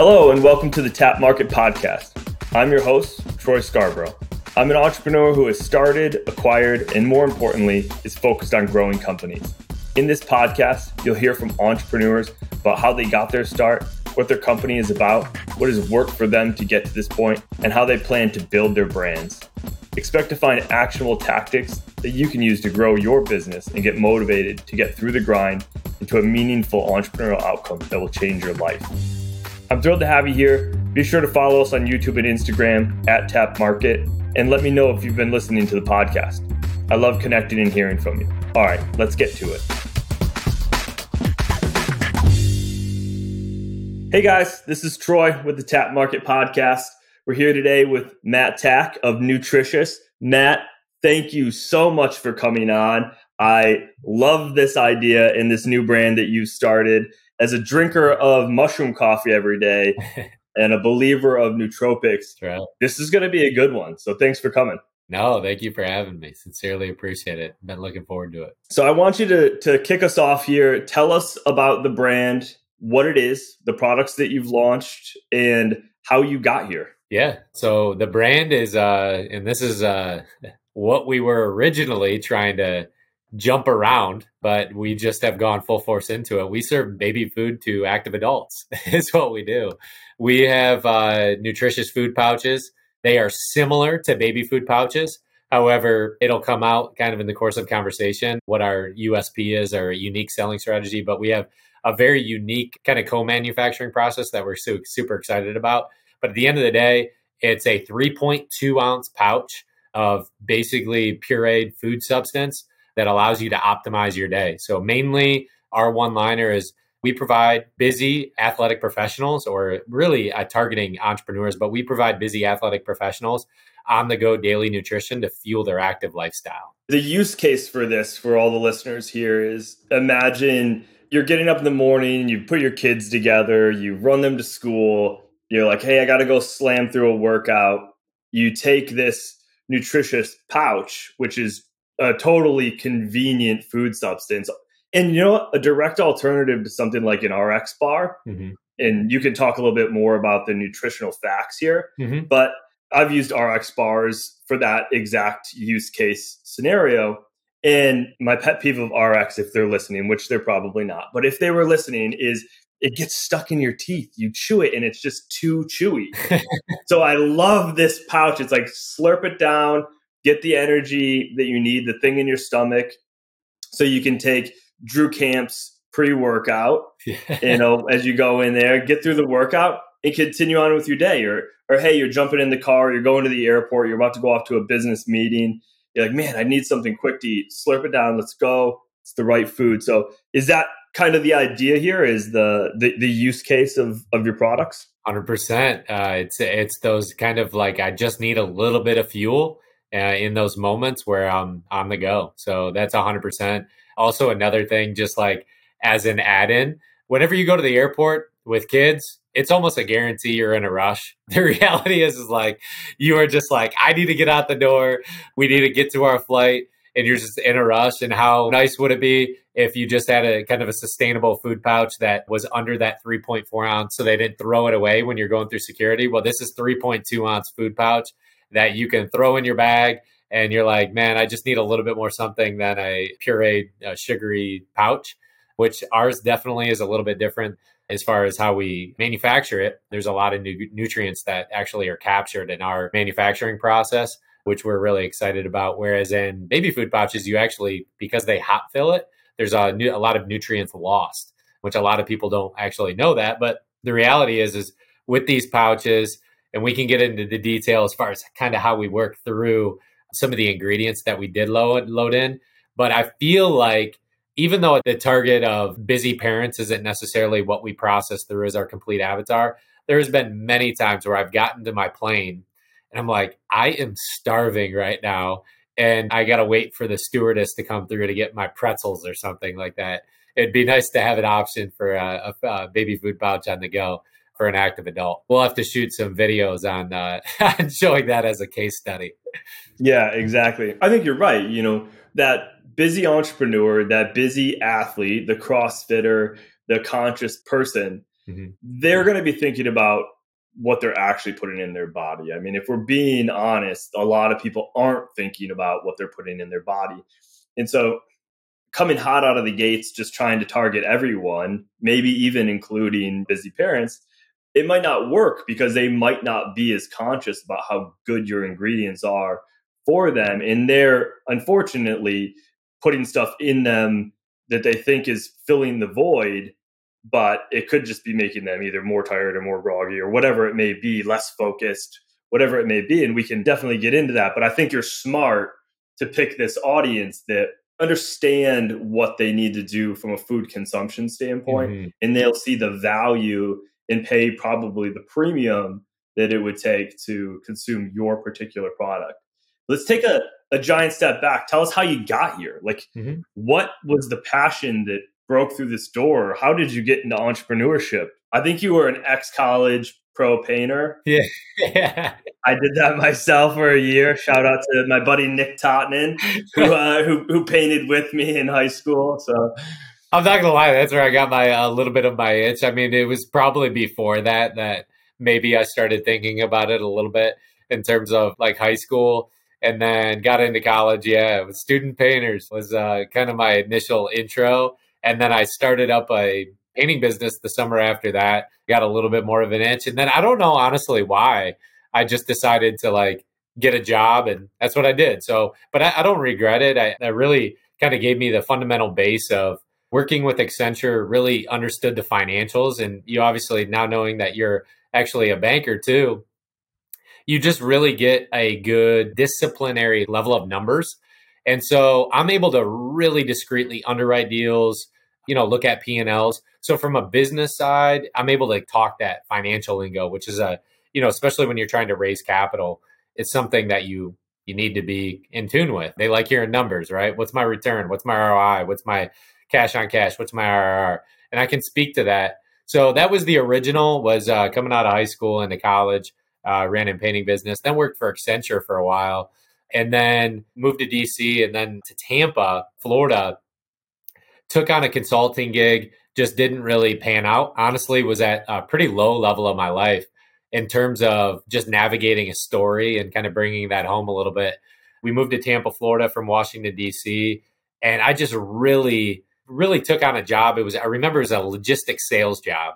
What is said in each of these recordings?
Hello, and welcome to the Tap Market Podcast. I'm your host, Troy Scarborough. I'm an entrepreneur who has started, acquired, and more importantly, is focused on growing companies. In this podcast, you'll hear from entrepreneurs about how they got their start, what their company is about, what has worked for them to get to this point, and how they plan to build their brands. Expect to find actionable tactics that you can use to grow your business and get motivated to get through the grind into a meaningful entrepreneurial outcome that will change your life. I'm thrilled to have you here. Be sure to follow us on YouTube and Instagram at Tap Market and let me know if you've been listening to the podcast. I love connecting and hearing from you. All right, let's get to it. Hey guys, this is Troy with the Tap Market Podcast. We're here today with Matt Tack of Nootricious. Matt, thank you so much for coming on. I love this idea and this new brand that you started as a drinker of mushroom coffee every day and a believer of nootropics, right. this is going to be a good one. So thanks for coming. No, thank you for having me. Sincerely appreciate it. Been looking forward to it. So I want you to to kick us off here. Tell us about the brand, what it is, the products that you've launched, and how you got here. Yeah. So the brand is uh and this is uh what we were originally trying to jump around, but we just have gone full force into it. We serve baby food to active adults, is what we do. We have uh, nutritious food pouches. They are similar to baby food pouches. However, it'll come out kind of in the course of conversation what our USP is, our unique selling strategy. But we have a very unique kind of co manufacturing process that we're so, super excited about. But at the end of the day, it's a 3.2 ounce pouch of basically pureed food substance that allows you to optimize your day. So, mainly, our one liner is we provide busy athletic professionals, or really uh, targeting entrepreneurs, but we provide busy athletic professionals on the go daily nutrition to fuel their active lifestyle. The use case for this, for all the listeners here, is imagine you're getting up in the morning, you put your kids together, you run them to school, you're like, hey, I got to go slam through a workout. You take this nutritious pouch, which is a totally convenient food substance. And you know, a direct alternative to something like an RX bar. Mm-hmm. And you can talk a little bit more about the nutritional facts here. Mm-hmm. But I've used RX bars for that exact use case scenario. And my pet peeve of RX, if they're listening, which they're probably not, but if they were listening, is it gets stuck in your teeth. You chew it and it's just too chewy. so I love this pouch. It's like slurp it down, get the energy that you need, the thing in your stomach, so you can take Drew Camp's pre workout, you know, as you go in there, get through the workout and continue on with your day. Or, or hey, you're jumping in the car, you're going to the airport, you're about to go off to a business meeting. You're like, man, I need something quick to eat. Slurp it down. Let's go. It's the right food. So is that kind of the idea here? Is the the, the use case of of your products? Hundred uh, percent. It's it's those kind of like I just need a little bit of fuel uh, in those moments where I'm on the go. So that's 100%. Also, another thing, just like as an add in, whenever you go to the airport with kids, it's almost a guarantee you're in a rush. The reality is, is like you are just like, I need to get out the door. We need to get to our flight. And you're just in a rush. And how nice would it be if you just had a kind of a sustainable food pouch that was under that 3.4 ounce so they didn't throw it away when you're going through security? Well, this is 3.2 ounce food pouch that you can throw in your bag and you're like, man, I just need a little bit more something than a pureed uh, sugary pouch, which ours definitely is a little bit different as far as how we manufacture it. There's a lot of nu- nutrients that actually are captured in our manufacturing process, which we're really excited about. Whereas in baby food pouches, you actually, because they hot fill it, there's a, new, a lot of nutrients lost, which a lot of people don't actually know that. But the reality is, is with these pouches, and we can get into the detail as far as kind of how we work through some of the ingredients that we did load load in. But I feel like even though the target of busy parents isn't necessarily what we process through as our complete avatar, there's been many times where I've gotten to my plane and I'm like, I am starving right now. And I got to wait for the stewardess to come through to get my pretzels or something like that. It'd be nice to have an option for a, a, a baby food pouch on the go for an active adult. We'll have to shoot some videos on uh, showing that as a case study. Yeah, exactly. I think you're right. You know, that busy entrepreneur, that busy athlete, the CrossFitter, the conscious person, mm-hmm. they're going to be thinking about what they're actually putting in their body. I mean, if we're being honest, a lot of people aren't thinking about what they're putting in their body. And so coming hot out of the gates, just trying to target everyone, maybe even including busy parents, it might not work because they might not be as conscious about how good your ingredients are for them. And they're unfortunately putting stuff in them that they think is filling the void but it could just be making them either more tired or more groggy or whatever it may be, less focused, whatever it may be. And we can definitely get into that. But I think you're smart to pick this audience that understand what they need to do from a food consumption standpoint mm-hmm. and they'll see the value and pay probably the premium that it would take to consume your particular product. Let's take a, a giant step back. Tell us how you got here. Like, mm-hmm. what was the passion that broke through this door? How did you get into entrepreneurship? I think you were an ex college pro painter. Yeah. yeah. I did that myself for a year. Shout out to my buddy Nick Tottenham, who, uh, who, who painted with me in high school. So I'm not gonna lie, that's where I got my a little bit of my itch. I mean, it was probably before that that maybe I started thinking about it a little bit in terms of like high school and then got into college. Yeah, with student painters was uh, kind of my initial intro and then I started up a painting business the summer after that, got a little bit more of an itch, And then I don't know honestly why. I just decided to like get a job and that's what I did. So, but I, I don't regret it. I, that really kind of gave me the fundamental base of working with Accenture, really understood the financials. And you obviously now knowing that you're actually a banker too, you just really get a good disciplinary level of numbers and so I'm able to really discreetly underwrite deals, you know, look at P&Ls. So from a business side, I'm able to talk that financial lingo, which is a, you know, especially when you're trying to raise capital, it's something that you you need to be in tune with. They like hearing numbers, right? What's my return? What's my ROI? What's my cash on cash? What's my RRR? And I can speak to that. So that was the original. Was uh, coming out of high school into college, uh, ran in painting business, then worked for Accenture for a while, and then moved to DC and then to Tampa, Florida. Took on a consulting gig, just didn't really pan out. Honestly, was at a pretty low level of my life in terms of just navigating a story and kind of bringing that home a little bit. We moved to Tampa, Florida from Washington, D.C., and I just really, really took on a job. It was, I remember it was a logistics sales job.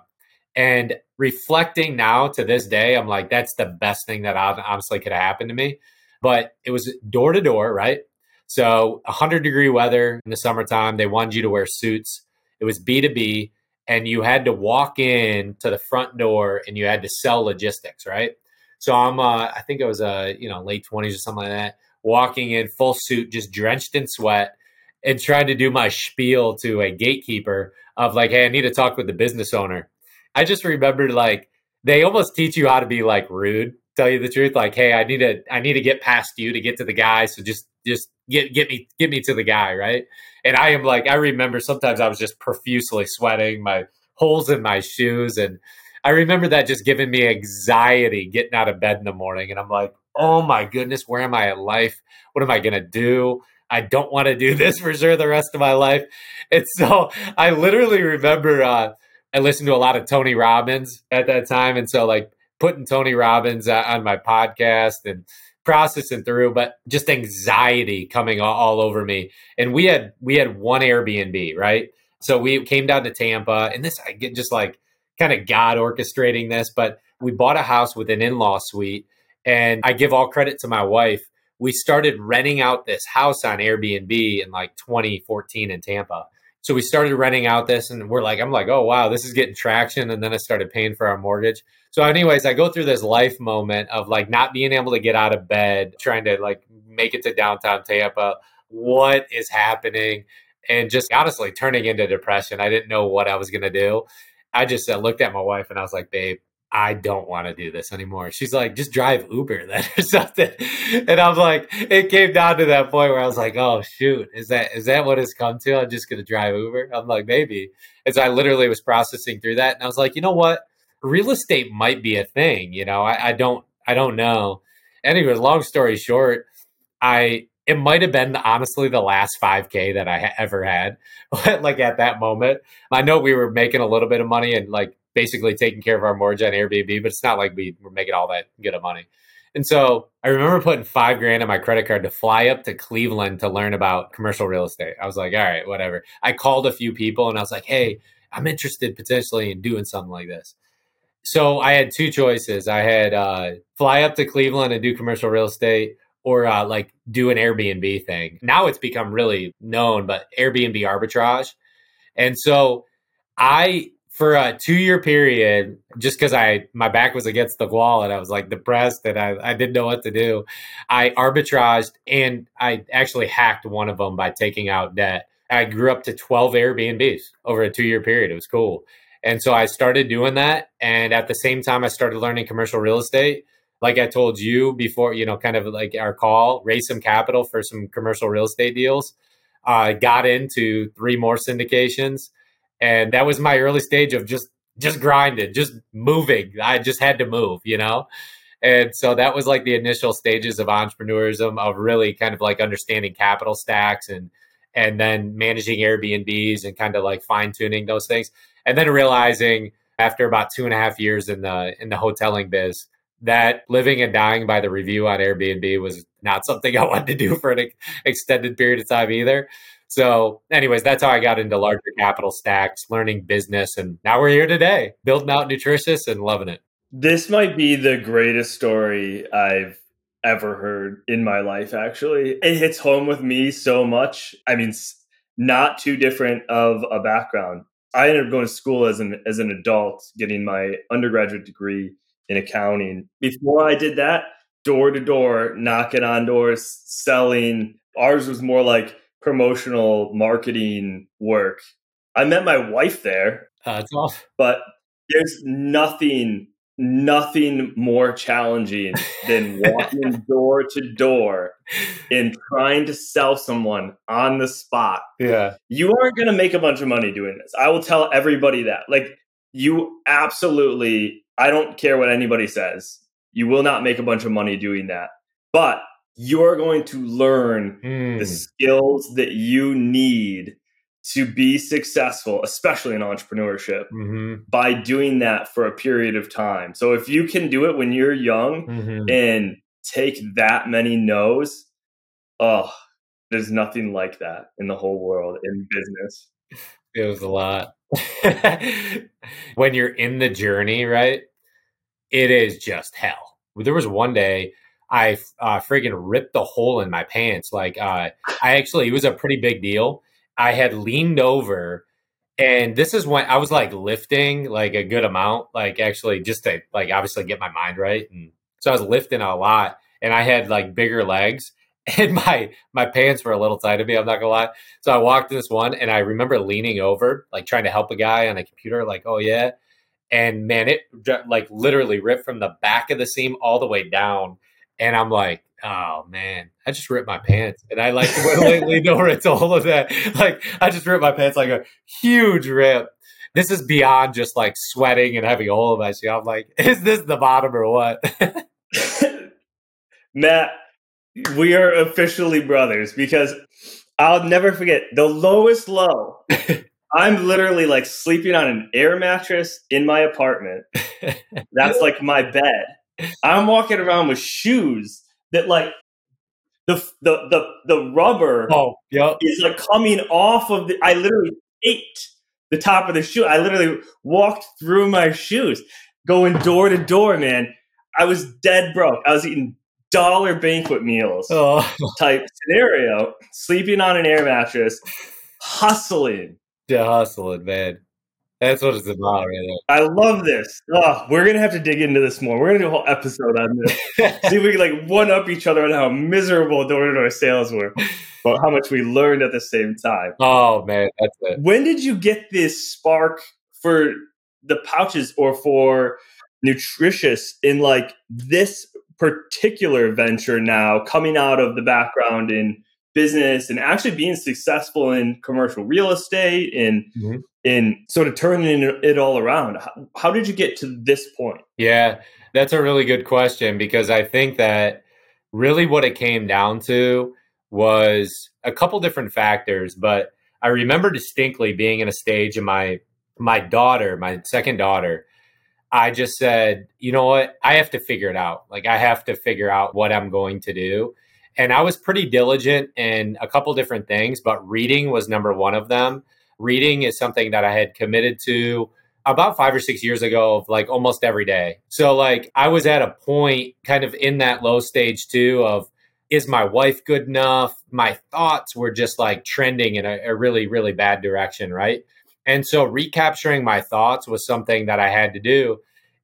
And reflecting now to this day, I'm like, that's the best thing that honestly could have happened to me but it was door to door, right? So 100 degree weather in the summertime, they wanted you to wear suits. It was B2B and you had to walk in to the front door and you had to sell logistics, right? So I'm uh, I think it was uh, you know, late 20s or something like that, walking in full suit just drenched in sweat and trying to do my spiel to a gatekeeper of like, "Hey, I need to talk with the business owner." I just remembered like they almost teach you how to be like rude tell you the truth like hey i need to i need to get past you to get to the guy so just just get get me get me to the guy right? And i am like i remember sometimes i was just profusely sweating my holes in my shoes and i remember that just giving me anxiety getting out of bed in the morning and i'm like oh my goodness where am i in life? What am i to do i don't want to do this for sure the rest of my life and so i literally remember uh, i listened to a lot of tony robbins at that time and so like putting Tony Robbins uh, on my podcast and processing through, but just anxiety coming all, all, over me. And we had we had one Airbnb, right? So we came down to Tampa, and this I get just like kind of God orchestrating this, but we bought a house with an in-law suite, and I give all credit to my wife. We started renting out this house on Airbnb in like 2014 in Tampa. So we started renting out this, and we're like, I'm like, oh wow, this is getting traction. And then I started paying for our mortgage. So, anyways, I go through this life moment of like not being able to get out of bed, trying to like make it to downtown Tampa. What is happening? And just honestly turning into depression. I didn't know what I was gonna do. I just uh, looked at my wife and I was like, babe, I don't want to do this anymore. She's like, just drive Uber then or something. And I'm like, it came down to that point where I was like, oh shoot, is that is that what it's come to? I'm just gonna drive Uber. I'm like, maybe. As I literally was processing through that, and I was like, you know what? Real estate might be a thing. You know, I, I don't I don't know. Anyway, long story short, I it might have been honestly the last 5k that I ever had but like at that moment. I know we were making a little bit of money and like basically taking care of our mortgage on Airbnb, but it's not like we were making all that good of money. And so I remember putting five grand on my credit card to fly up to Cleveland to learn about commercial real estate. I was like, all right, whatever. I called a few people and I was like, hey, I'm interested potentially in doing something like this. So I had two choices. I had uh, fly up to Cleveland and do commercial real estate, or uh, like do an Airbnb thing. Now it's become really known, but Airbnb arbitrage. And so I for a two year period, just because I my back was against the wall and I was like depressed and I, I didn't know what to do, I arbitraged and I actually hacked one of them by taking out debt. I grew up to 12 Airbnbs over a two year period. It was cool. And so I started doing that. And at the same time, I started learning commercial real estate. Like I told you before, you know, kind of like our call, raise some capital for some commercial real estate deals. I uh, got into three more syndications and that was my early stage of just just grinding, just moving. I just had to move, you know. And so that was like the initial stages of entrepreneurism of really kind of like understanding capital stacks and and then managing Airbnbs and kind of like fine tuning those things. And then realizing after about two and a half years in the in the hoteling biz that living and dying by the review on Airbnb was not something I wanted to do for an extended period of time either. So, anyways, that's how I got into larger capital stacks, learning business, and now we're here today, building out Nootricious and loving it. This might be the greatest story I've ever heard in my life, actually. It hits home with me so much. I mean, not too different of a background. I ended up going to school as an as an adult, getting my undergraduate degree in accounting. Before I did that, door to door, knocking on doors, selling. Ours was more like promotional marketing work. I met my wife there. Uh, that's awesome. But there's nothing, nothing more challenging than walking door to door and trying to sell someone on the spot. Yeah. You aren't going to make a bunch of money doing this. I will tell everybody that. Like, you absolutely, I don't care what anybody says. You will not make a bunch of money doing that. But you're going to learn mm. the skills that you need to be successful, especially in entrepreneurship, mm-hmm. by doing that for a period of time. So if you can do it when you're young mm-hmm. and take that many no's, oh, there's nothing like that in the whole world in business. It was a lot. when you're in the journey, right? It is just hell. There was one day I uh, friggin' ripped the hole in my pants. Like, uh, I actually, it was a pretty big deal. I had leaned over, and this is when I was like lifting like a good amount, like actually just to like obviously get my mind right. And so I was lifting a lot, and I had like bigger legs, and my my pants were a little tight to me. I'm not gonna lie. So I walked in this one, and I remember leaning over, like trying to help a guy on a computer, like, oh yeah. And man, it like literally ripped from the back of the seam all the way down and I'm like, oh man, I just ripped my pants. And I like went leaned over and told him that. Like, I just ripped my pants like a huge rip. This is beyond just like sweating and having all of my shoe. I'm like, is this the bottom or what? Matt, we are officially brothers because I'll never forget the lowest low. I'm literally like sleeping on an air mattress in my apartment. That's like my bed I'm walking around with shoes that like the the the the rubber oh yeah is like coming off of the I literally ate the top of the shoe. I literally walked through my shoes, going door to door, man. I was dead broke. I was eating dollar banquet meals oh. type scenario, sleeping on an air mattress, hustling. Yeah, hustling, man. That's what it's about, right I love this. Oh, we're gonna have to dig into this more. We're gonna do a whole episode on this. See if we can like one up each other on how miserable door to door sales were, but how much we learned at the same time. Oh man, that's it. When did you get this spark for the pouches or for Nootricious in like this particular venture now coming out of the background in business and actually being successful in commercial real estate and mm-hmm. in sort of turning it all around. How, how did you get to this point? Yeah, that's a really good question because I think that really what it came down to was a couple different factors, but I remember distinctly being in a stage in my my daughter, my second daughter, I just said, you know what? I have to figure it out. Like, I have to figure out what I'm going to do. And I was pretty diligent in a couple different things, but reading was number one of them. Reading is something that I had committed to about five or six years ago, of like almost every day. So, like, I was at a point kind of in that low stage too of, is my wife good enough? My thoughts were just like trending in a, a really, really bad direction, right? And so recapturing my thoughts was something that I had to do.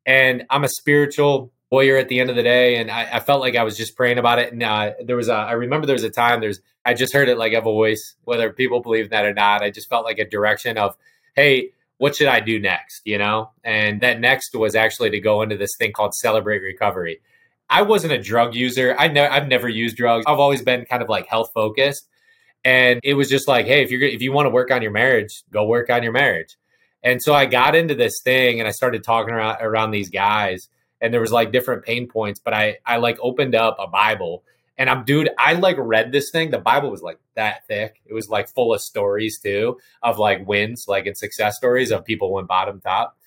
And I'm a spiritual warrior at the end of the day. And I, I felt like I was just praying about it. And uh, there was a, I remember there was a time there's, I just heard it like a voice, whether people believe that or not. I just felt like a direction of, hey, what should I do next? You know? And that next was actually to go into this thing called Celebrate Recovery. I wasn't a drug user. I ne- I've never used drugs. I've always been kind of like health focused. And it was just like, hey, if you're if you want to work on your marriage, go work on your marriage. And so I got into this thing and I started talking around around these guys and there was like different pain points, but I I like opened up a Bible and I'm dude, I like read this thing. The Bible was like that thick. It was like full of stories too of like wins, like in success stories of people went bottom top.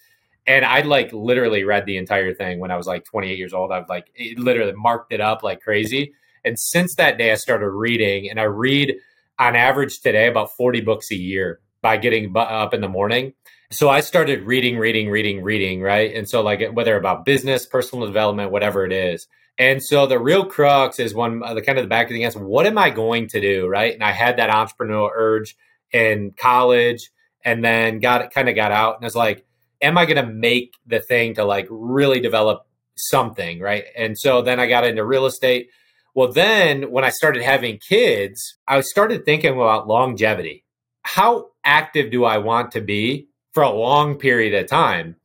And I like literally read the entire thing when I was like 28 years old. I've like literally marked it up like crazy. And since that day, I started reading, and I read on average today about 40 books a year by getting up in the morning. So I started reading, reading, reading, reading, right? And so, like, whether about business, personal development, whatever it is. And so the real crux is one, uh, the kind of the back of the answer, what am I going to do, right? And I had that entrepreneurial urge in college and then got kind of got out and I was like, am I going to make the thing to like really develop something, right? And so then I got into real estate well, then when I started having kids, I started thinking about longevity. How active do I want to be for a long period of time?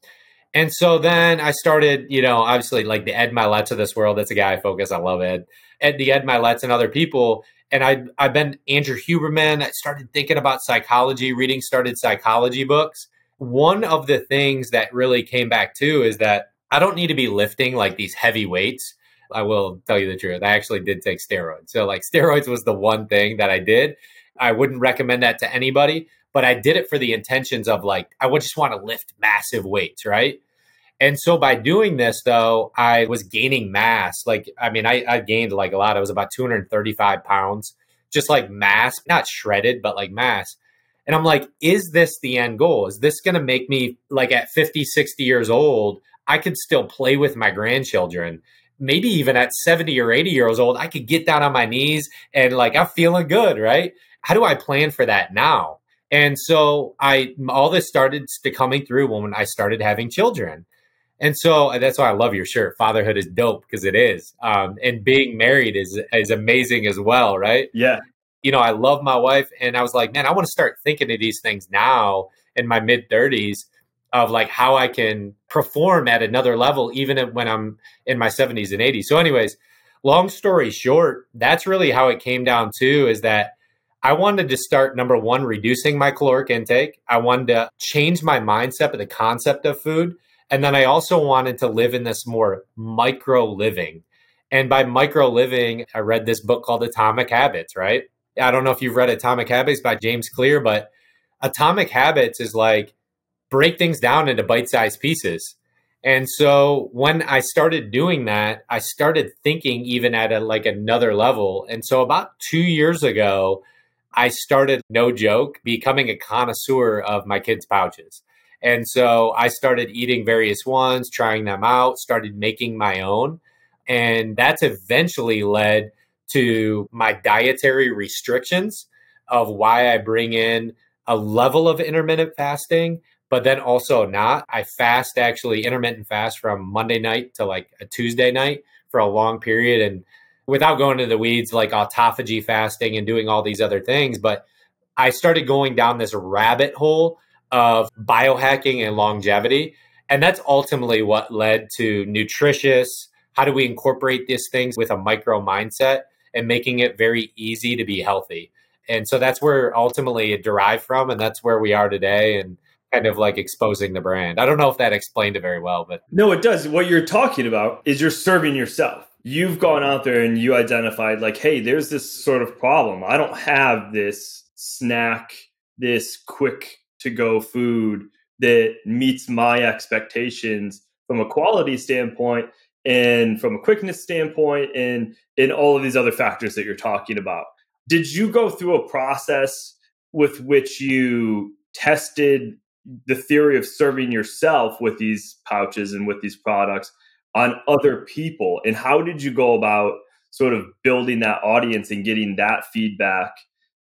And so then I started, you know, obviously like the Ed Mylett's of this world. That's a guy I focus. I love Ed. Ed, the Ed Mylett's and other people. And I, I've been Andrew Huberman. I started thinking about psychology, reading started psychology books. One of the things that really came back to is that I don't need to be lifting like these heavy weights I will tell you the truth. I actually did take steroids. So, like, steroids was the one thing that I did. I wouldn't recommend that to anybody, but I did it for the intentions of like, I would just want to lift massive weights, right? And so by doing this, though, I was gaining mass. Like, I mean, I, I gained like a lot. I was about 235 pounds, just like mass, not shredded, but like mass. And I'm like, is this the end goal? Is this going to make me like at 50, 60 years old? I could still play with my grandchildren maybe even at 70 or 80 years old, I could get down on my knees and like I'm feeling good, right? How do I plan for that now? And so I all this started to coming through when I started having children. And so that's why I love your shirt. Fatherhood is dope because it is. Um, and being married is is amazing as well, right? Yeah. You know, I love my wife and I was like, man, I want to start thinking of these things now in my mid 30s of like how I can perform at another level, even when I'm in my 70s and 80s. So, anyways, long story short, that's really how it came down to is that I wanted to start number one, reducing my caloric intake. I wanted to change my mindset of the concept of food. And then I also wanted to live in this more micro living. And by micro living, I read this book called Atomic Habits, right? I don't know if you've read Atomic Habits by James Clear, but Atomic Habits is like break things down into bite sized pieces. And so when I started doing that, I started thinking even at a, like another level. And so about two years ago, I started, no joke, becoming a connoisseur of my kids' pouches. And so I started eating various ones, trying them out, started making my own. And that's eventually led to my dietary restrictions of why I bring in a level of intermittent fasting, but then also not. I fast actually intermittent fast from Monday night to like a Tuesday night for a long period. And without going into the weeds, like autophagy fasting and doing all these other things, but I started going down this rabbit hole of biohacking and longevity. And that's ultimately what led to Nootricious. How do we incorporate these things with a micro mindset and making it very easy to be healthy? And so that's where ultimately it derived from. And that's where we are today. And kind of like exposing the brand. I don't know if that explained it very well, but no, it does. What you're talking about is you're serving yourself. You've gone out there and you identified like, hey, there's this sort of problem. I don't have this snack, this quick to go food that meets my expectations from a quality standpoint and from a quickness standpoint and in all of these other factors that you're talking about. Did you go through a process with which you tested the theory of serving yourself with these pouches and with these products on other people? And how did you go about sort of building that audience and getting that feedback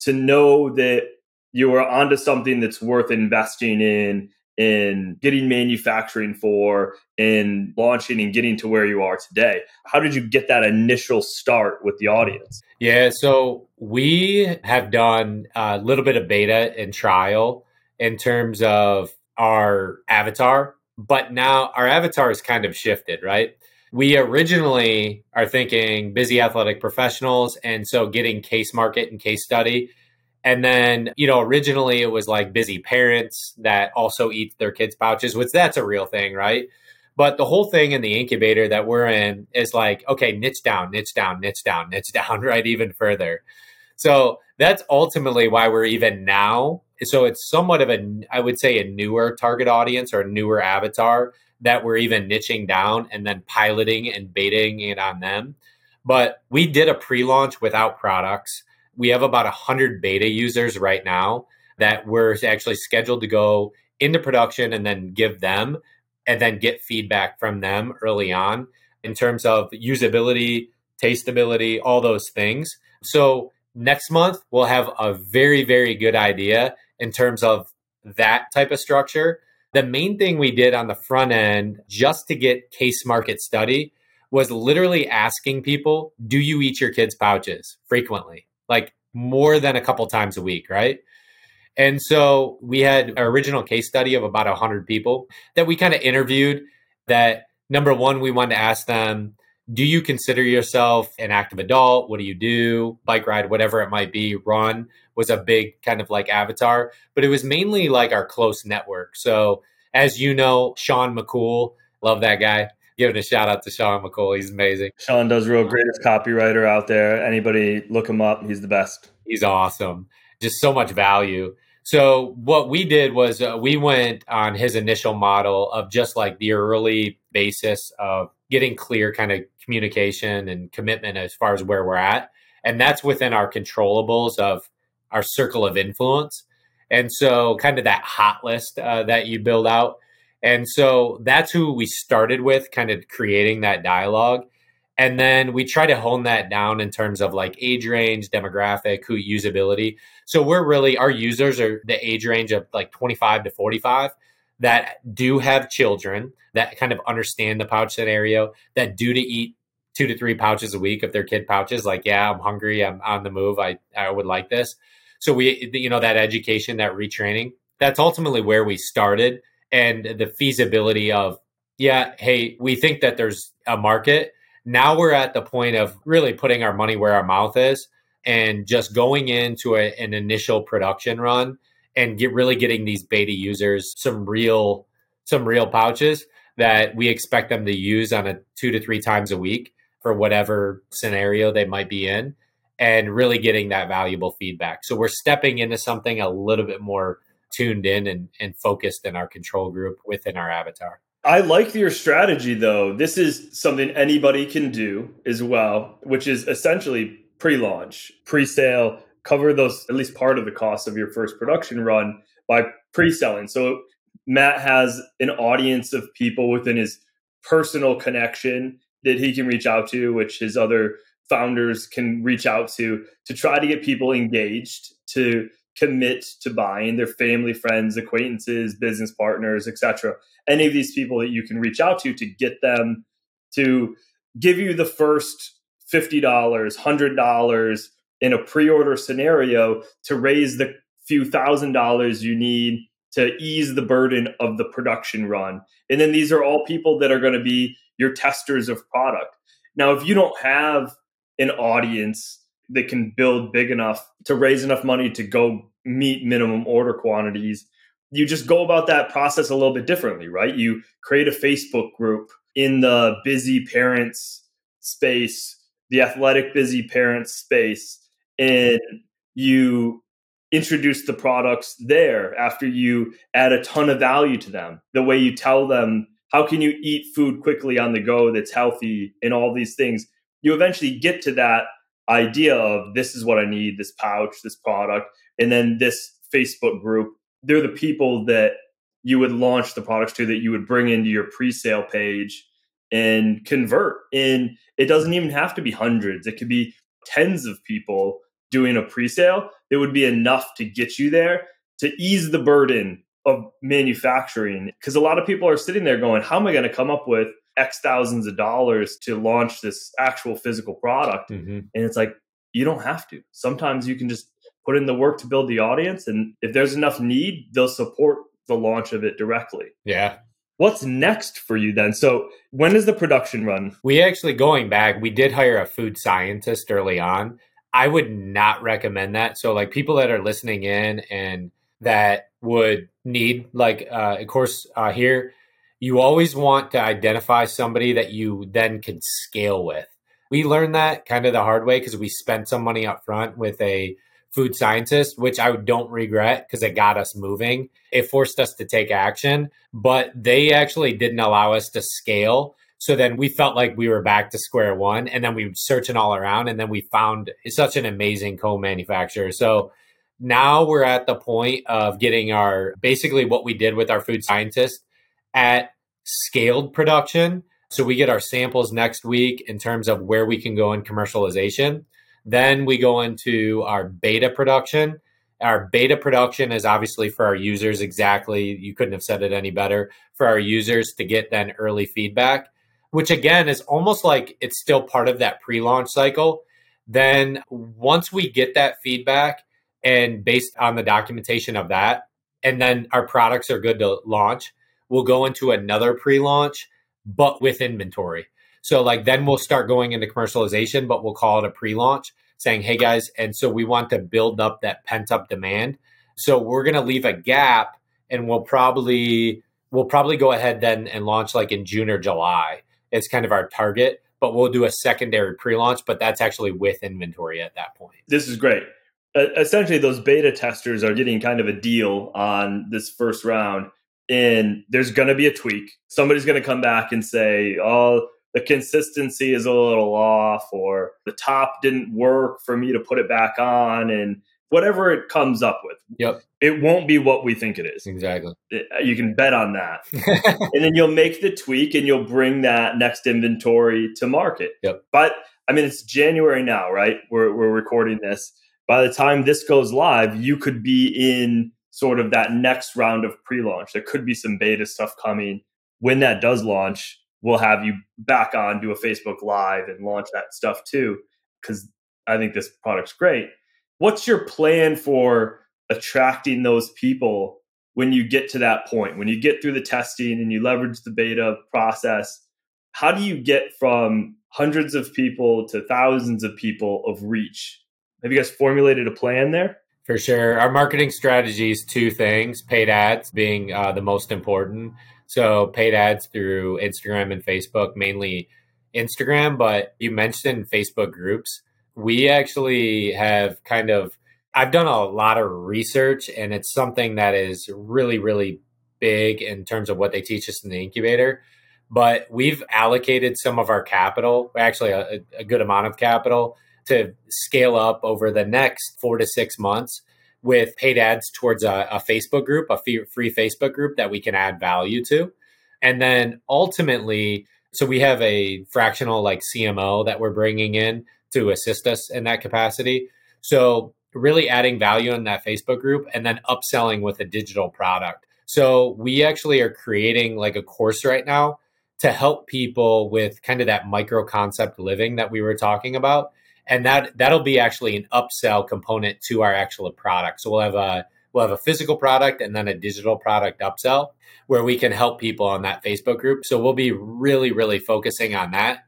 to know that you are onto something that's worth investing in in getting manufacturing for and launching and getting to where you are today? How did you get that initial start with the audience? Yeah so we have done a little bit of beta and trial in terms of our avatar but now our avatar is kind of shifted right we originally are thinking busy athletic professionals and so getting case market and case study and then, you know, originally it was like busy parents that also eat their kids' pouches, which that's a real thing, right? But the whole thing in the incubator that we're in is like, okay, niche down, niche down, niche down, niche down, right? Even further. So that's ultimately why we're even now. So it's somewhat of a, I would say, a newer target audience or a newer avatar that we're even niching down and then piloting and baiting it on them. But we did a pre launch without products we have about 100 beta users right now that we're actually scheduled to go into production and then give them and then get feedback from them early on in terms of usability, tasteability, all those things. So next month we'll have a very very good idea in terms of that type of structure. The main thing we did on the front end just to get case market study was literally asking people, do you eat your kids pouches frequently? like more than a couple times a week, right? And so we had an original case study of about 100 people that we kind of interviewed. That number one, we wanted to ask them, do you consider yourself an active adult? What do you do? Bike ride, whatever it might be, run was a big kind of like avatar, but it was mainly like our close network. So, as you know, Sean McCool, love that guy giving a shout out to Sean McCool. He's amazing. Sean does real greatest copywriter out there. Anybody look him up. He's the best. He's awesome. Just so much value. So what we did was uh, we went on his initial model of just like the early basis of getting clear kind of communication and commitment as far as where we're at. And that's within our controllables of our circle of influence. And so kind of that hot list uh, that you build out and so that's who we started with, kind of creating that dialogue. And then we try to hone that down in terms of like age range, demographic, who usability. So we're really, our users are the age range of like 25 to 45 that do have children that kind of understand the pouch scenario, that do to eat two to three pouches a week of their kid pouches. Like, yeah, I'm hungry, I'm on the move, I, I would like this. So we, you know, that education, that retraining, that's ultimately where we started and the feasibility of yeah hey we think that there's a market now we're at the point of really putting our money where our mouth is and just going into a, an initial production run and get really getting these beta users some real some real pouches that we expect them to use on a two to three times a week for whatever scenario they might be in and really getting that valuable feedback so we're stepping into something a little bit more tuned in and, and focused in our control group within our avatar. I like your strategy though. This is something anybody can do as well, which is essentially pre-launch, pre-sale, cover those at least part of the cost of your first production run by pre-selling. So Matt has an audience of people within his personal connection that he can reach out to, which his other founders can reach out to to try to get people engaged to commit to buying their family friends acquaintances business partners etc any of these people that you can reach out to to get them to give you the first $50 $100 in a pre-order scenario to raise the few thousand dollars you need to ease the burden of the production run. And then these are all people that are going to be your testers of product. Now if you don't have an audience that can build big enough to raise enough money to go meet minimum order quantities you just go about that process a little bit differently right? You create a facebook group in the busy parents space the athletic busy parents space and you introduce the products there after you add a ton of value to them. The way you tell them, how can you eat food quickly on the go that's healthy and all these things, you eventually get to that idea of this is what I need, this pouch, this product, and then this Facebook group. They're the people that you would launch the products to that you would bring into your pre-sale page and convert. And it doesn't even have to be hundreds. It could be tens of people doing a pre-sale that would be enough to get you there to ease the burden of manufacturing because a lot of people are sitting there going how am i going to come up with x thousands of dollars to launch this actual physical product mm-hmm. and it's like you don't have to sometimes you can just put in the work to build the audience and if there's enough need they'll support the launch of it directly yeah What's next for you then? So, when is the production run? We actually, going back, we did hire a food scientist early on. I would not recommend that. So, like people that are listening in and that would need, like, uh, of course, uh, here, you always want to identify somebody that you then can scale with. We learned that kind of the hard way because we spent some money up front with a food scientist, which I don't regret because it got us moving. It forced us to take action, but they actually didn't allow us to scale. So then we felt like we were back to square one. And then we were searching all around and then we found such an amazing co manufacturer. So now we're at the point of getting our basically what we did with our food scientist at scaled production. So we get our samples next week in terms of where we can go in commercialization. Then we go into our beta production. Our beta production is obviously for our users exactly. You couldn't have said it any better for our users to get then early feedback, which again is almost like it's still part of that pre launch cycle. Then once we get that feedback and based on the documentation of that, and then our products are good to launch, we'll go into another pre launch, but with inventory. So like then we'll start going into commercialization, but we'll call it a pre-launch saying, "Hey guys, and so we want to build up that pent-up demand. So we're going to leave a gap and we'll probably we'll probably go ahead then and launch like in June or July. It's kind of our target, but we'll do a secondary pre-launch, but that's actually with inventory at that point. This is great. Uh, essentially those beta testers are getting kind of a deal on this first round and there's going to be a tweak. Somebody's going to come back and say, "Oh, the consistency is a little off or the top didn't work for me to put it back on and whatever it comes up with. Yep. It won't be what we think it is. Exactly. Eh, you can bet on that. and then you'll make the tweak and you'll bring that next inventory to market. Yep. But I mean, it's January now, right? We're, we're recording this. By the time this goes live, you could be in sort of that next round of pre launch. There could be some beta stuff coming. When that does launch, we'll have you back on, do a Facebook Live and launch that stuff too, because I think this product's great. What's your plan for attracting those people when you get to that point? When you get through the testing and you leverage the beta process, how do you get from hundreds of people to thousands of people of reach? Have you guys formulated a plan there? For sure. Our marketing strategy is two things paid ads being uh, the most important. So paid ads through Instagram and Facebook, mainly Instagram, but you mentioned Facebook groups. We actually have kind of, I've done a lot of research and it's something that is really, really big in terms of what they teach us in the incubator. But we've allocated some of our capital, actually a, a good amount of capital, to scale up over the next four to six months with paid ads towards a, a Facebook group, a free Facebook group that we can add value to. And then ultimately, so we have a fractional like CMO that we're bringing in to assist us in that capacity. So really adding value in that Facebook group and then upselling with a digital product. So we actually are creating like a course right now to help people with kind of that micro concept living that we were talking about and that that'll be actually an upsell component to our actual product. So we'll have a we'll have a physical product and then a digital product upsell where we can help people on that Facebook group. So we'll be really really focusing on that.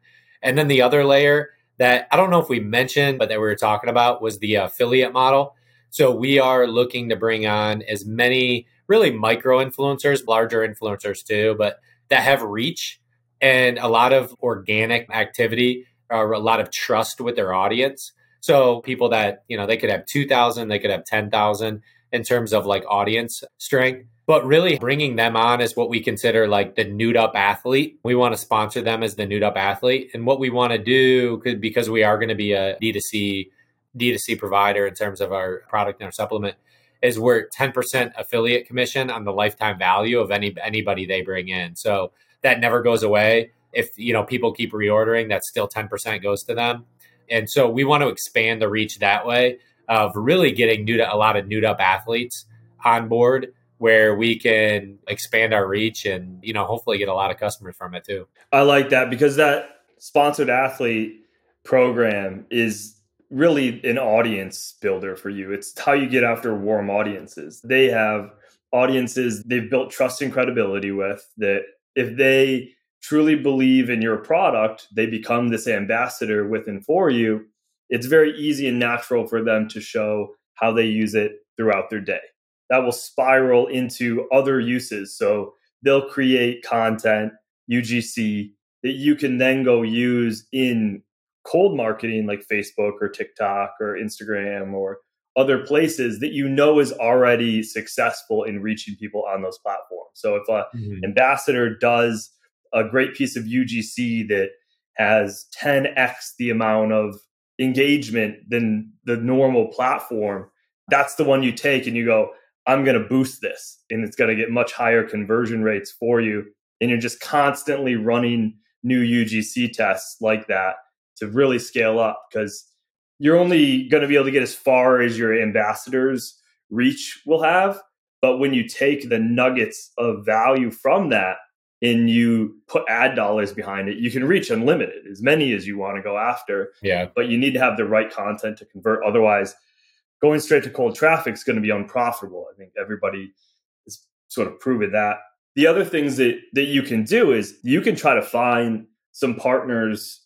And then the other layer that I don't know if we mentioned but that we were talking about was the affiliate model. So we are looking to bring on as many really micro influencers, larger influencers too, but that have reach and a lot of organic activity or a lot of trust with their audience. So people that, you know, they could have 2,000, they could have 10,000 in terms of like audience strength. But really bringing them on is what we consider like the NootUp athlete. We want to sponsor them as the NootUp athlete. And what we want to do, because we are going to be a D2C, D2C provider in terms of our product and our supplement, is we're 10% affiliate commission on the lifetime value of any anybody they bring in. So that never goes away. If you know people keep reordering, that still 10% goes to them. And so we want to expand the reach that way of really getting new to a lot of NootUp athletes on board where we can expand our reach and you know hopefully get a lot of customers from it too. I like that because that sponsored athlete program is really an audience builder for you. It's how you get after warm audiences. They have audiences they've built trust and credibility with that if they truly believe in your product, they become this ambassador with and for you. It's very easy and natural for them to show how they use it throughout their day. That will spiral into other uses. So they'll create content, UGC, that you can then go use in cold marketing like Facebook or TikTok or Instagram or other places that you know is already successful in reaching people on those platforms. So if a mm-hmm. ambassador does a great piece of UGC that has 10x the amount of engagement than the normal platform, that's the one you take and you go, I'm going to boost this and it's going to get much higher conversion rates for you. And you're just constantly running new UGC tests like that to really scale up because you're only going to be able to get as far as your ambassadors reach will have. But when you take the nuggets of value from that and you put ad dollars behind it you can reach unlimited as many as you want to go after. Yeah. But you need to have the right content to convert. Otherwise going straight to cold traffic is going to be unprofitable i think everybody has sort of proven that the other things that that you can do is you can try to find some partners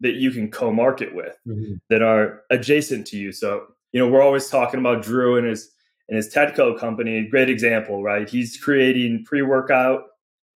that you can co-market with mm-hmm. that are adjacent to you. So, you know, we're always talking about Drew and his and his Tedco company, great example, right? He's creating pre-workout.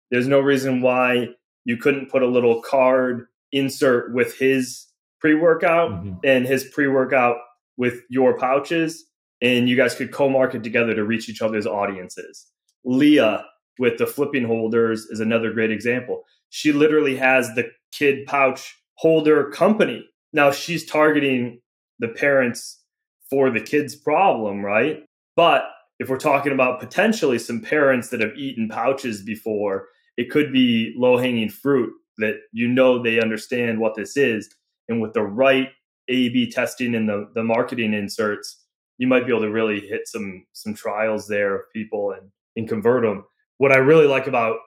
There's no reason why you couldn't put a little card insert with his pre-workout mm-hmm. and his pre-workout with your pouches and you guys could co-market together to reach each other's audiences. Leah with the flipping holders is another great example. She literally has the kid pouch holder company. Now she's targeting the parents for the kids' problem, right? But if we're talking about potentially some parents that have eaten pouches before, it could be low hanging fruit that you know they understand what this is. And with the right A B testing and the, the marketing inserts, you might be able to really hit some some trials there of people and, and convert them. What I really like about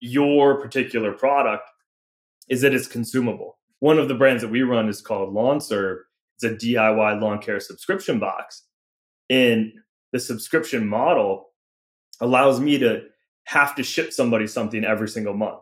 your particular product is that it's consumable. One of the brands that we run is called LawnServe. It's a DIY lawn care subscription box. And the subscription model allows me to have to ship somebody something every single month.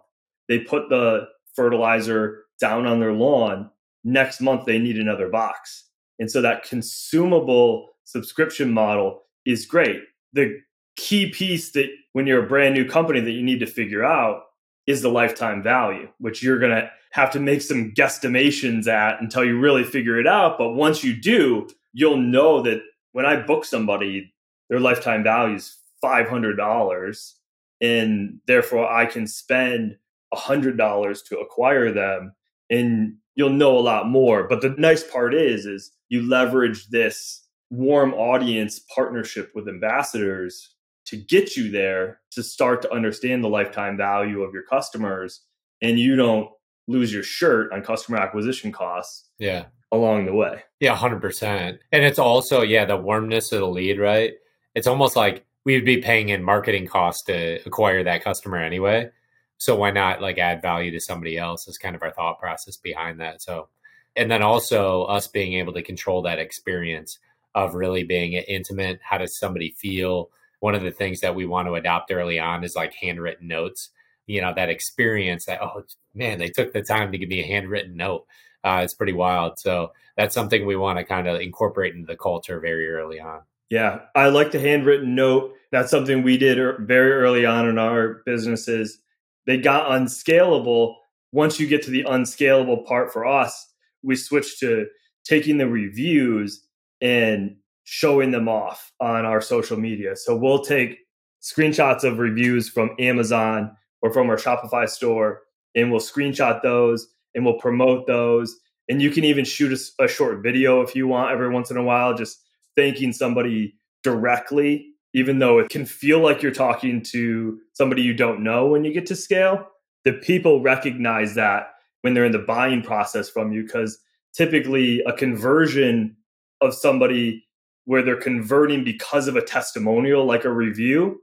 They put the fertilizer down on their lawn. Next month, they need another box. And so that consumable subscription model is great. The key piece that when you're a brand new company that you need to figure out is the lifetime value, which you're going to have to make some guesstimations at until you really figure it out. But once you do, you'll know that when I book somebody, their lifetime value is $500 and therefore I can spend $100 to acquire them and you'll know a lot more. But the nice part is is you leverage this warm audience partnership with ambassadors to get you there to start to understand the lifetime value of your customers and you don't lose your shirt on customer acquisition costs yeah. along the way. Yeah 100% and it's also yeah the warmness of the lead right? It's almost like we'd be paying in marketing costs to acquire that customer anyway so why not like add value to somebody else is kind of our thought process behind that. So and then also us being able to control that experience of really being intimate. How does somebody feel? One of the things that we want to adopt early on is like handwritten notes. You know that experience that oh man they took the time to give me a handwritten note. Uh, it's pretty wild. So that's something we want to kind of incorporate into the culture very early on. Yeah i like the handwritten note. That's something we did er, very early on in our businesses they got unscalable once you get to the unscalable part for us we switched to taking the reviews and showing them off on our social media. So we'll take screenshots of reviews from Amazon or from our Shopify store and we'll screenshot those and we'll promote those. And you can even shoot a, a short video if you want every once in a while, just thanking somebody directly, even though it can feel like you're talking to somebody you don't know when you get to scale. The people recognize that when they're in the buying process from you because typically a conversion of somebody where they're converting because of a testimonial like a review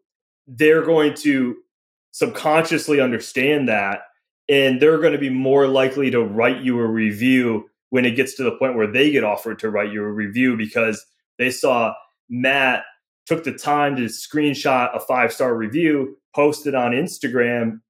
they're going to subconsciously understand that and they're going to be more likely to write you a review when it gets to the point where they get offered to write you a review because they saw Matt took the time to screenshot a five star review, post it on Instagram,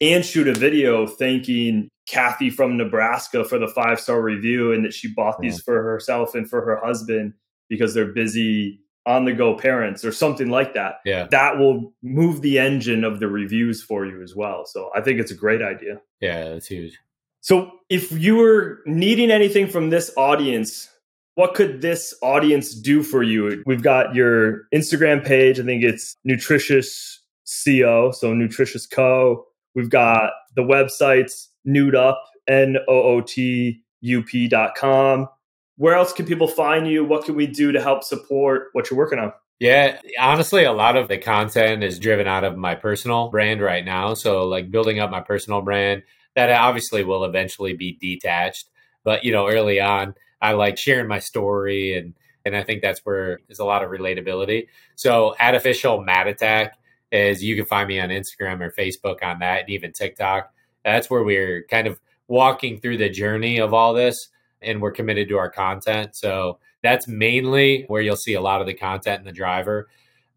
and shoot a video thanking Kathy from Nebraska for the five star review and that she bought hmm. these for herself and for her husband because they're busy on the go parents or something like that. Yeah. That will move the engine of the reviews for you as well. So I think it's a great idea. Yeah, that's huge. So if you were needing anything from this audience, what could this audience do for you? We've got your Instagram page. I think it's Nootricious Co. So Nootricious Co. We've got the websites NootUp, N O O T U P dot com. Where else can people find you? What can we do to help support what you're working on? Yeah, honestly, a lot of the content is driven out of my personal brand right now. So, like building up my personal brand, that obviously will eventually be detached. But, you know, early on, I like sharing my story and and I think that's where there's a lot of relatability. So at official Matt Attack is you can find me on Instagram or Facebook on that and even TikTok. That's where we're kind of walking through the journey of all this and we're committed to our content. So that's mainly where you'll see a lot of the content in the driver.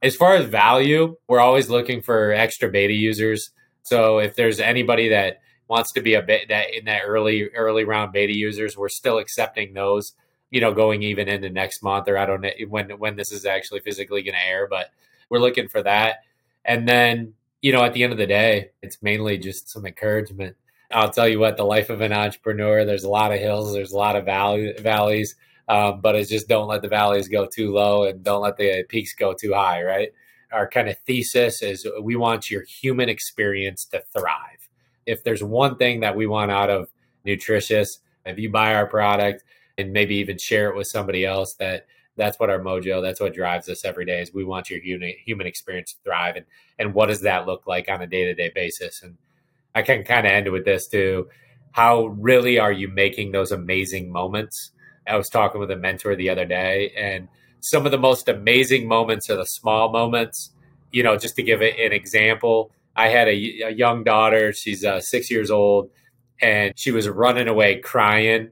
As far as value, we're always looking for extra beta users. So if there's anybody that wants to be a bit that in that early early round beta users, we're still accepting those. You know, going even into next month, or I don't know when when this is actually physically going to air, but we're looking for that. And then, you know, at the end of the day, it's mainly just some encouragement I'll tell you what, the life of an entrepreneur, there's a lot of hills, there's a lot of valley, valleys, um, but it's just don't let the valleys go too low and don't let the peaks go too high, right? Our kind of thesis is we want your human experience to thrive. If there's one thing that we want out of Nootricious, if you buy our product and maybe even share it with somebody else, that that's what our mojo, that's what drives us every day is we want your human, human experience to thrive. And, and what does that look like on a day to day basis? And, I can kind of end with this too. How really are you making those amazing moments? I was talking with a mentor the other day, and some of the most amazing moments are the small moments. You know, just to give it an example, I had a, a young daughter. She's uh, six years old, and she was running away crying.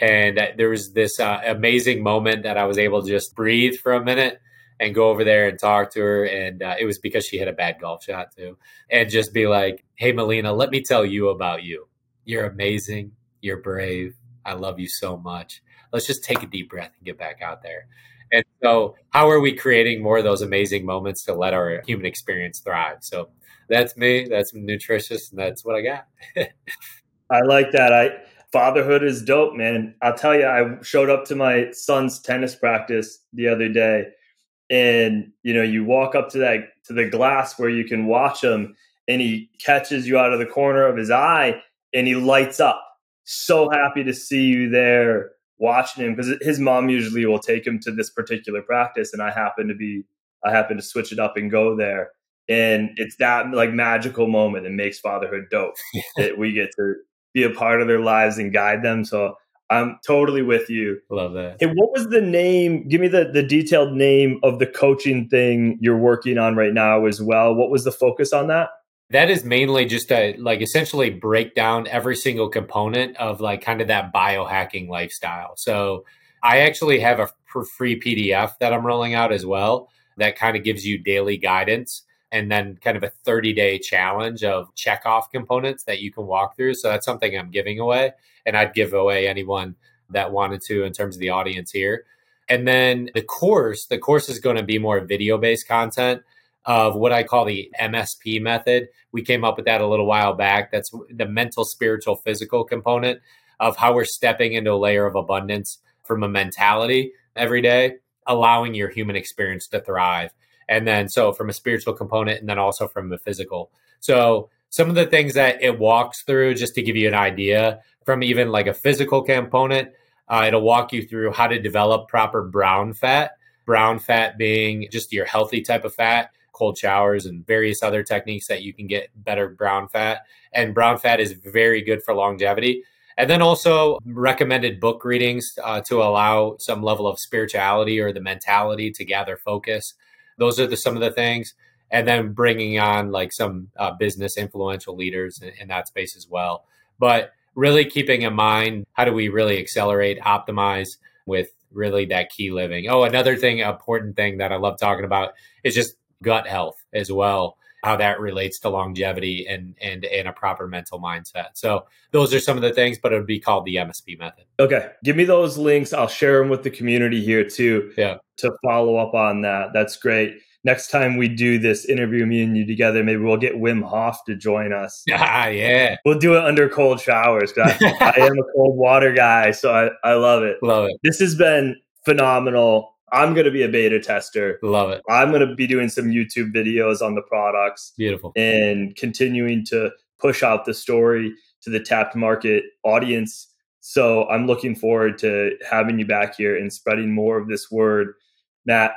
And there was this uh, amazing moment that I was able to just breathe for a minute and go over there and talk to her. And uh, it was because she hit a bad golf shot too. And just be like, hey, Melina, let me tell you about you. You're amazing. You're brave. I love you so much. Let's just take a deep breath and get back out there. And so, how are we creating more of those amazing moments to let our human experience thrive? So, that's me. That's Nootricious, and that's what I got. I like that. I fatherhood is dope, man. I'll tell you, I showed up to my son's tennis practice the other day, and you know you walk up to that to the glass where you can watch him and he catches you out of the corner of his eye and he lights up so happy to see you there watching him because his mom usually will take him to this particular practice and i happen to be i happen to switch it up and go there and it's that like magical moment that makes fatherhood dope that we get to be a part of their lives and guide them so I'm totally with you. Love that. Hey, what was the name? Give me the, the detailed name of the coaching thing you're working on right now as well. What was the focus on that? That is mainly just to like essentially break down every single component of like kind of that biohacking lifestyle. So I actually have a free PDF that I'm rolling out as well that kind of gives you daily guidance and then kind of a 30 day challenge of check off components that you can walk through. So that's something I'm giving away and I'd give away anyone that wanted to in terms of the audience here. And then the course, the course is going to be more video based content of what I call the MSP method. We came up with that a little while back. That's the mental, spiritual, physical component of how we're stepping into a layer of abundance from a mentality every day, allowing your human experience to thrive. And then, so from a spiritual component, and then also from a physical. So, some of the things that it walks through, just to give you an idea, from even like a physical component, uh, it'll walk you through how to develop proper brown fat. Brown fat being just your healthy type of fat, cold showers, and various other techniques that you can get better brown fat. And brown fat is very good for longevity. And then also recommended book readings uh, to allow some level of spirituality or the mentality to gather focus. Those are the, some of the things. And then bringing on like some uh, business influential leaders in, in that space as well. But really keeping in mind how do we really accelerate, optimize with really that key living. Oh, another thing, important thing that I love talking about is just gut health as well how that relates to longevity and and and a proper mental mindset. So those are some of the things, but it would be called the MSP method. Okay, give me those links. I'll share them with the community here too. Yeah, to follow up on that. That's great. Next time we do this interview, me and you together, maybe we'll get Wim Hof to join us. Ah, yeah. We'll do it under cold showers. I, I am a cold water guy, so I, I love it. Love it. This has been phenomenal. I'm going to be a beta tester. Love it. I'm going to be doing some YouTube videos on the products. Beautiful. And continuing to push out the story to the tapped market audience. So I'm looking forward to having you back here and spreading more of this word. Matt,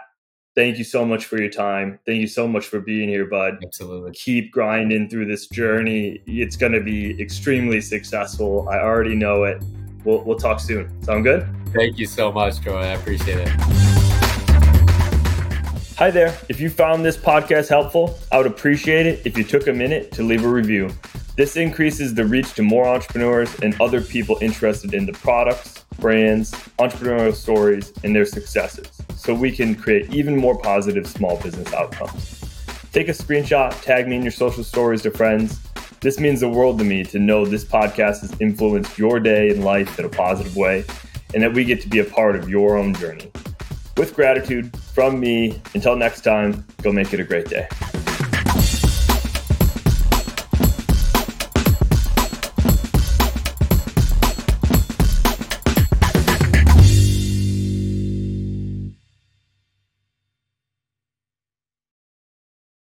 thank you so much for your time. Thank you so much for being here, bud. Absolutely. Keep grinding through this journey. It's going to be extremely successful. I already know it. We'll, we'll talk soon. Sound good? Thank you so much, Troy. I appreciate it. Hi there. If you found this podcast helpful, I would appreciate it if you took a minute to leave a review. This increases the reach to more entrepreneurs and other people interested in the products, brands, entrepreneurial stories, and their successes, so we can create even more positive small business outcomes. Take a screenshot, tag me in your social stories to friends. This means the world to me to know this podcast has influenced your day and life in a positive way, and that we get to be a part of your own journey. With gratitude from me, until next time, go make it a great day.